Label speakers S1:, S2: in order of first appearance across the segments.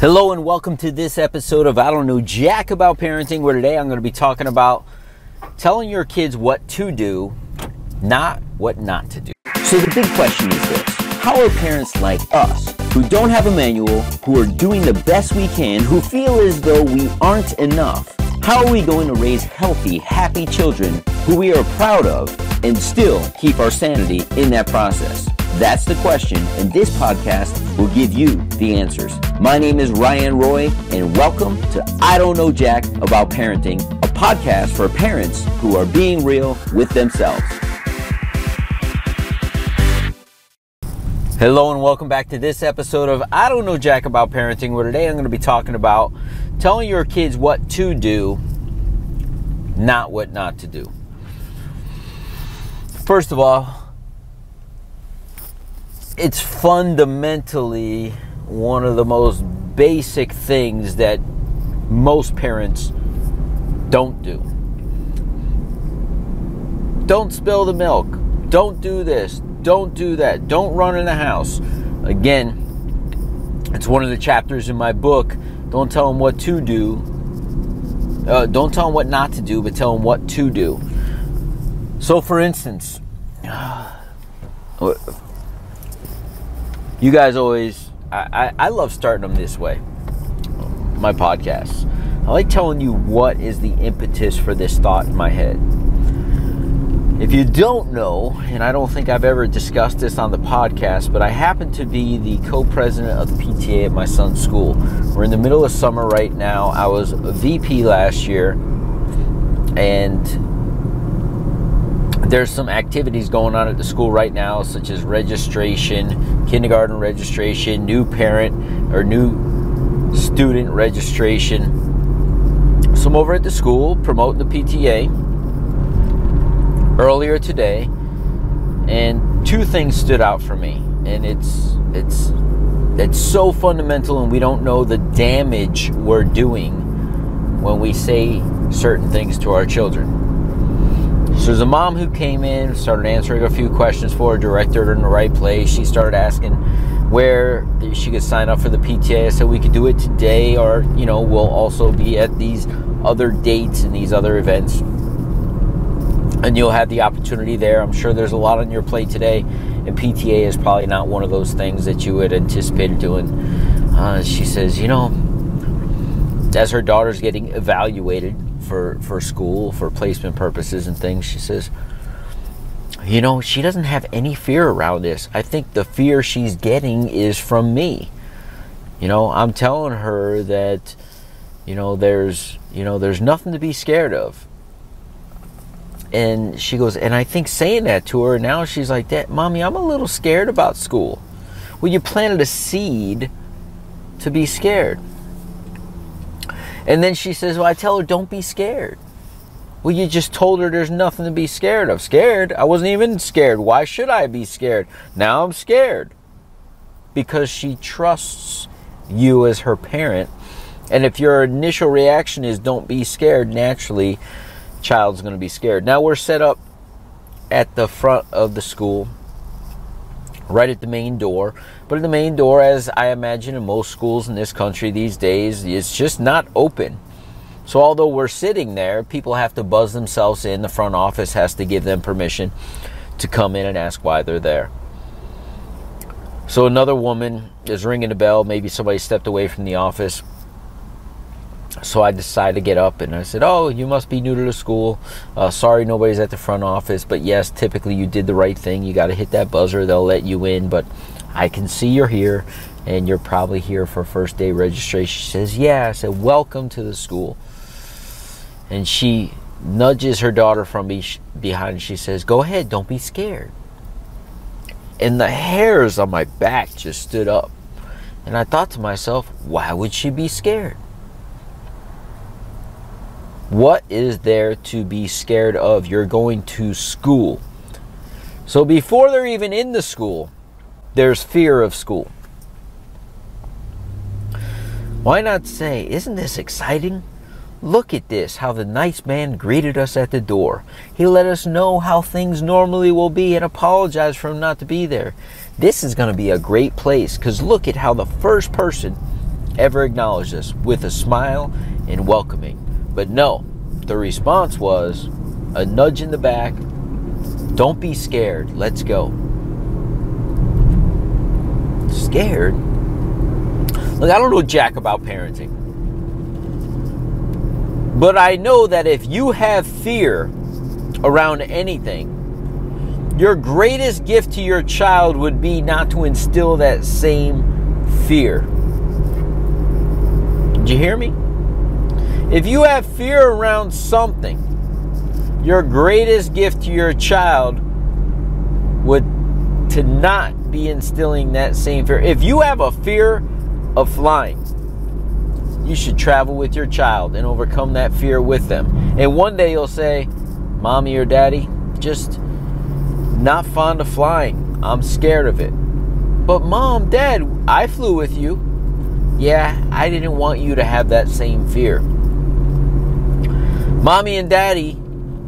S1: Hello and welcome to this episode of I Don't Know Jack About Parenting, where today I'm going to be talking about telling your kids what to do, not what not to do. So the big question is this How are parents like us, who don't have a manual, who are doing the best we can, who feel as though we aren't enough, how are we going to raise healthy, happy children who we are proud of and still keep our sanity in that process? That's the question, and this podcast will give you the answers. My name is Ryan Roy, and welcome to I Don't Know Jack About Parenting, a podcast for parents who are being real with themselves. Hello, and welcome back to this episode of I Don't Know Jack About Parenting, where today I'm going to be talking about telling your kids what to do, not what not to do. First of all, it's fundamentally one of the most basic things that most parents don't do. Don't spill the milk. Don't do this. Don't do that. Don't run in the house. Again, it's one of the chapters in my book. Don't tell them what to do. Uh, don't tell them what not to do, but tell them what to do. So, for instance, you guys always I, I, I, love starting them this way my podcasts. I like telling you what is the impetus for this thought in my head. If you don't know and i don't think i've ever discussed this on the podcast but i happen to be the co-president of the pta at my son's school. We're in the middle of summer right now. I was vp last year and there's some activities going on at the school right now, such as registration, kindergarten registration, new parent or new student registration. So I'm over at the school promoting the PTA earlier today, and two things stood out for me, and it's it's it's so fundamental, and we don't know the damage we're doing when we say certain things to our children. So there's a mom who came in, started answering a few questions for her, directed her in the right place. She started asking where she could sign up for the PTA. Said we could do it today, or you know, we'll also be at these other dates and these other events, and you'll have the opportunity there. I'm sure there's a lot on your plate today, and PTA is probably not one of those things that you would anticipate doing. Uh, she says, you know, as her daughter's getting evaluated for for school for placement purposes and things she says you know she doesn't have any fear around this. I think the fear she's getting is from me. You know i'm telling her that you know there's you know there's nothing to be scared of. And she goes and i think saying that to her now she's like that mommy i'm a little scared about school. Well you planted a seed to be scared and then she says, Well, I tell her, don't be scared. Well, you just told her there's nothing to be scared of. Scared? I wasn't even scared. Why should I be scared? Now I'm scared. Because she trusts you as her parent. And if your initial reaction is don't be scared, naturally, child's going to be scared. Now we're set up at the front of the school right at the main door. But at the main door, as I imagine in most schools in this country these days, it's just not open. So although we're sitting there, people have to buzz themselves in. The front office has to give them permission to come in and ask why they're there. So another woman is ringing the bell. Maybe somebody stepped away from the office so I decided to get up and I said, Oh, you must be new to the school. Uh, sorry, nobody's at the front office. But yes, typically you did the right thing. You got to hit that buzzer, they'll let you in. But I can see you're here and you're probably here for first day registration. She says, Yeah. I said, Welcome to the school. And she nudges her daughter from be- behind. She says, Go ahead, don't be scared. And the hairs on my back just stood up. And I thought to myself, Why would she be scared? What is there to be scared of? You're going to school. So before they're even in the school, there's fear of school. Why not say, Isn't this exciting? Look at this, how the nice man greeted us at the door. He let us know how things normally will be and apologized for him not to be there. This is going to be a great place because look at how the first person ever acknowledged us with a smile and welcoming. But no, the response was a nudge in the back. Don't be scared. Let's go. Scared? Look, I don't know jack about parenting. But I know that if you have fear around anything, your greatest gift to your child would be not to instill that same fear. Did you hear me? If you have fear around something, your greatest gift to your child would to not be instilling that same fear. If you have a fear of flying, you should travel with your child and overcome that fear with them. And one day you'll say, Mommy or Daddy, just not fond of flying. I'm scared of it. But mom, dad, I flew with you. Yeah, I didn't want you to have that same fear. Mommy and daddy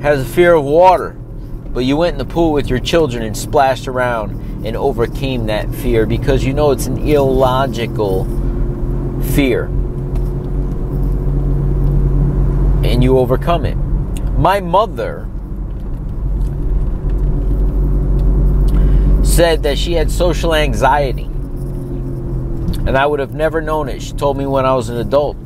S1: has a fear of water, but you went in the pool with your children and splashed around and overcame that fear because you know it's an illogical fear. And you overcome it. My mother said that she had social anxiety. And I would have never known it. She told me when I was an adult.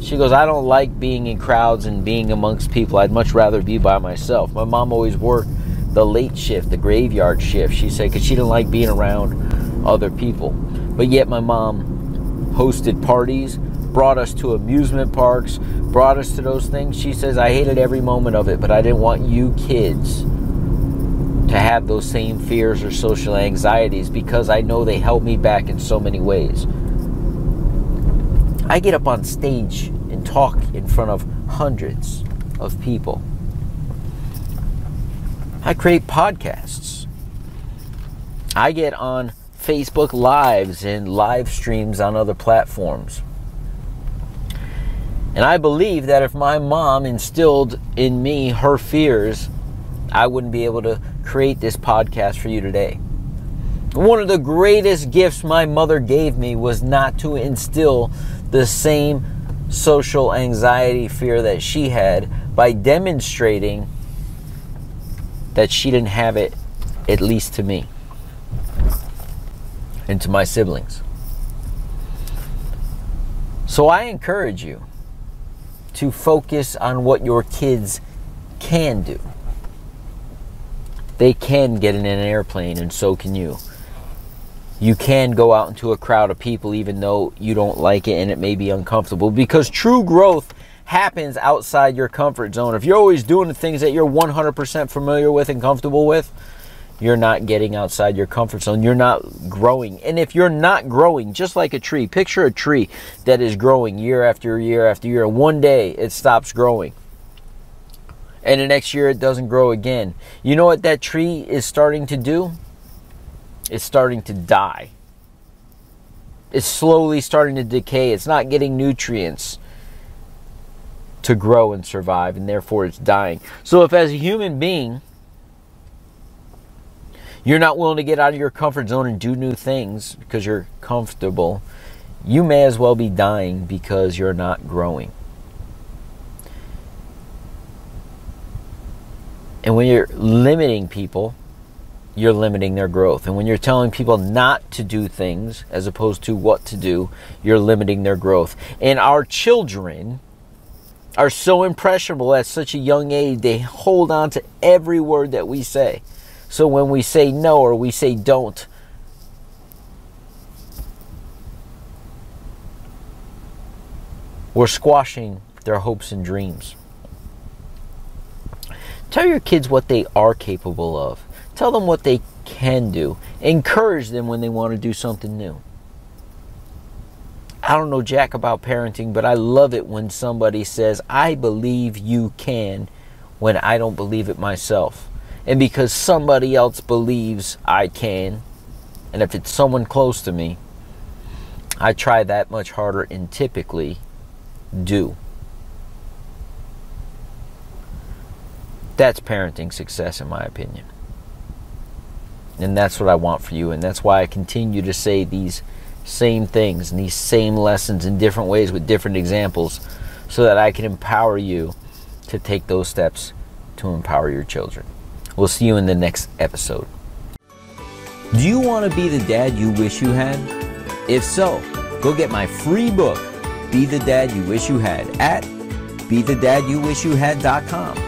S1: She goes, I don't like being in crowds and being amongst people. I'd much rather be by myself. My mom always worked the late shift, the graveyard shift, she said, because she didn't like being around other people. But yet, my mom hosted parties, brought us to amusement parks, brought us to those things. She says, I hated every moment of it, but I didn't want you kids to have those same fears or social anxieties because I know they held me back in so many ways. I get up on stage and talk in front of hundreds of people. I create podcasts. I get on Facebook Lives and live streams on other platforms. And I believe that if my mom instilled in me her fears, I wouldn't be able to create this podcast for you today. One of the greatest gifts my mother gave me was not to instill the same social anxiety fear that she had by demonstrating that she didn't have it, at least to me and to my siblings. So I encourage you to focus on what your kids can do they can get in an airplane, and so can you. You can go out into a crowd of people even though you don't like it and it may be uncomfortable because true growth happens outside your comfort zone. If you're always doing the things that you're 100% familiar with and comfortable with, you're not getting outside your comfort zone. You're not growing. And if you're not growing, just like a tree, picture a tree that is growing year after year after year. One day it stops growing and the next year it doesn't grow again. You know what that tree is starting to do? It's starting to die. It's slowly starting to decay. It's not getting nutrients to grow and survive, and therefore it's dying. So, if as a human being, you're not willing to get out of your comfort zone and do new things because you're comfortable, you may as well be dying because you're not growing. And when you're limiting people, you're limiting their growth. And when you're telling people not to do things as opposed to what to do, you're limiting their growth. And our children are so impressionable at such a young age, they hold on to every word that we say. So when we say no or we say don't, we're squashing their hopes and dreams. Tell your kids what they are capable of. Tell them what they can do. Encourage them when they want to do something new. I don't know jack about parenting, but I love it when somebody says, I believe you can, when I don't believe it myself. And because somebody else believes I can, and if it's someone close to me, I try that much harder and typically do. That's parenting success, in my opinion. And that's what I want for you. And that's why I continue to say these same things and these same lessons in different ways with different examples so that I can empower you to take those steps to empower your children. We'll see you in the next episode. Do you want to be the dad you wish you had? If so, go get my free book, Be the Dad You Wish You Had, at BeTheDadYouWishYouHad.com.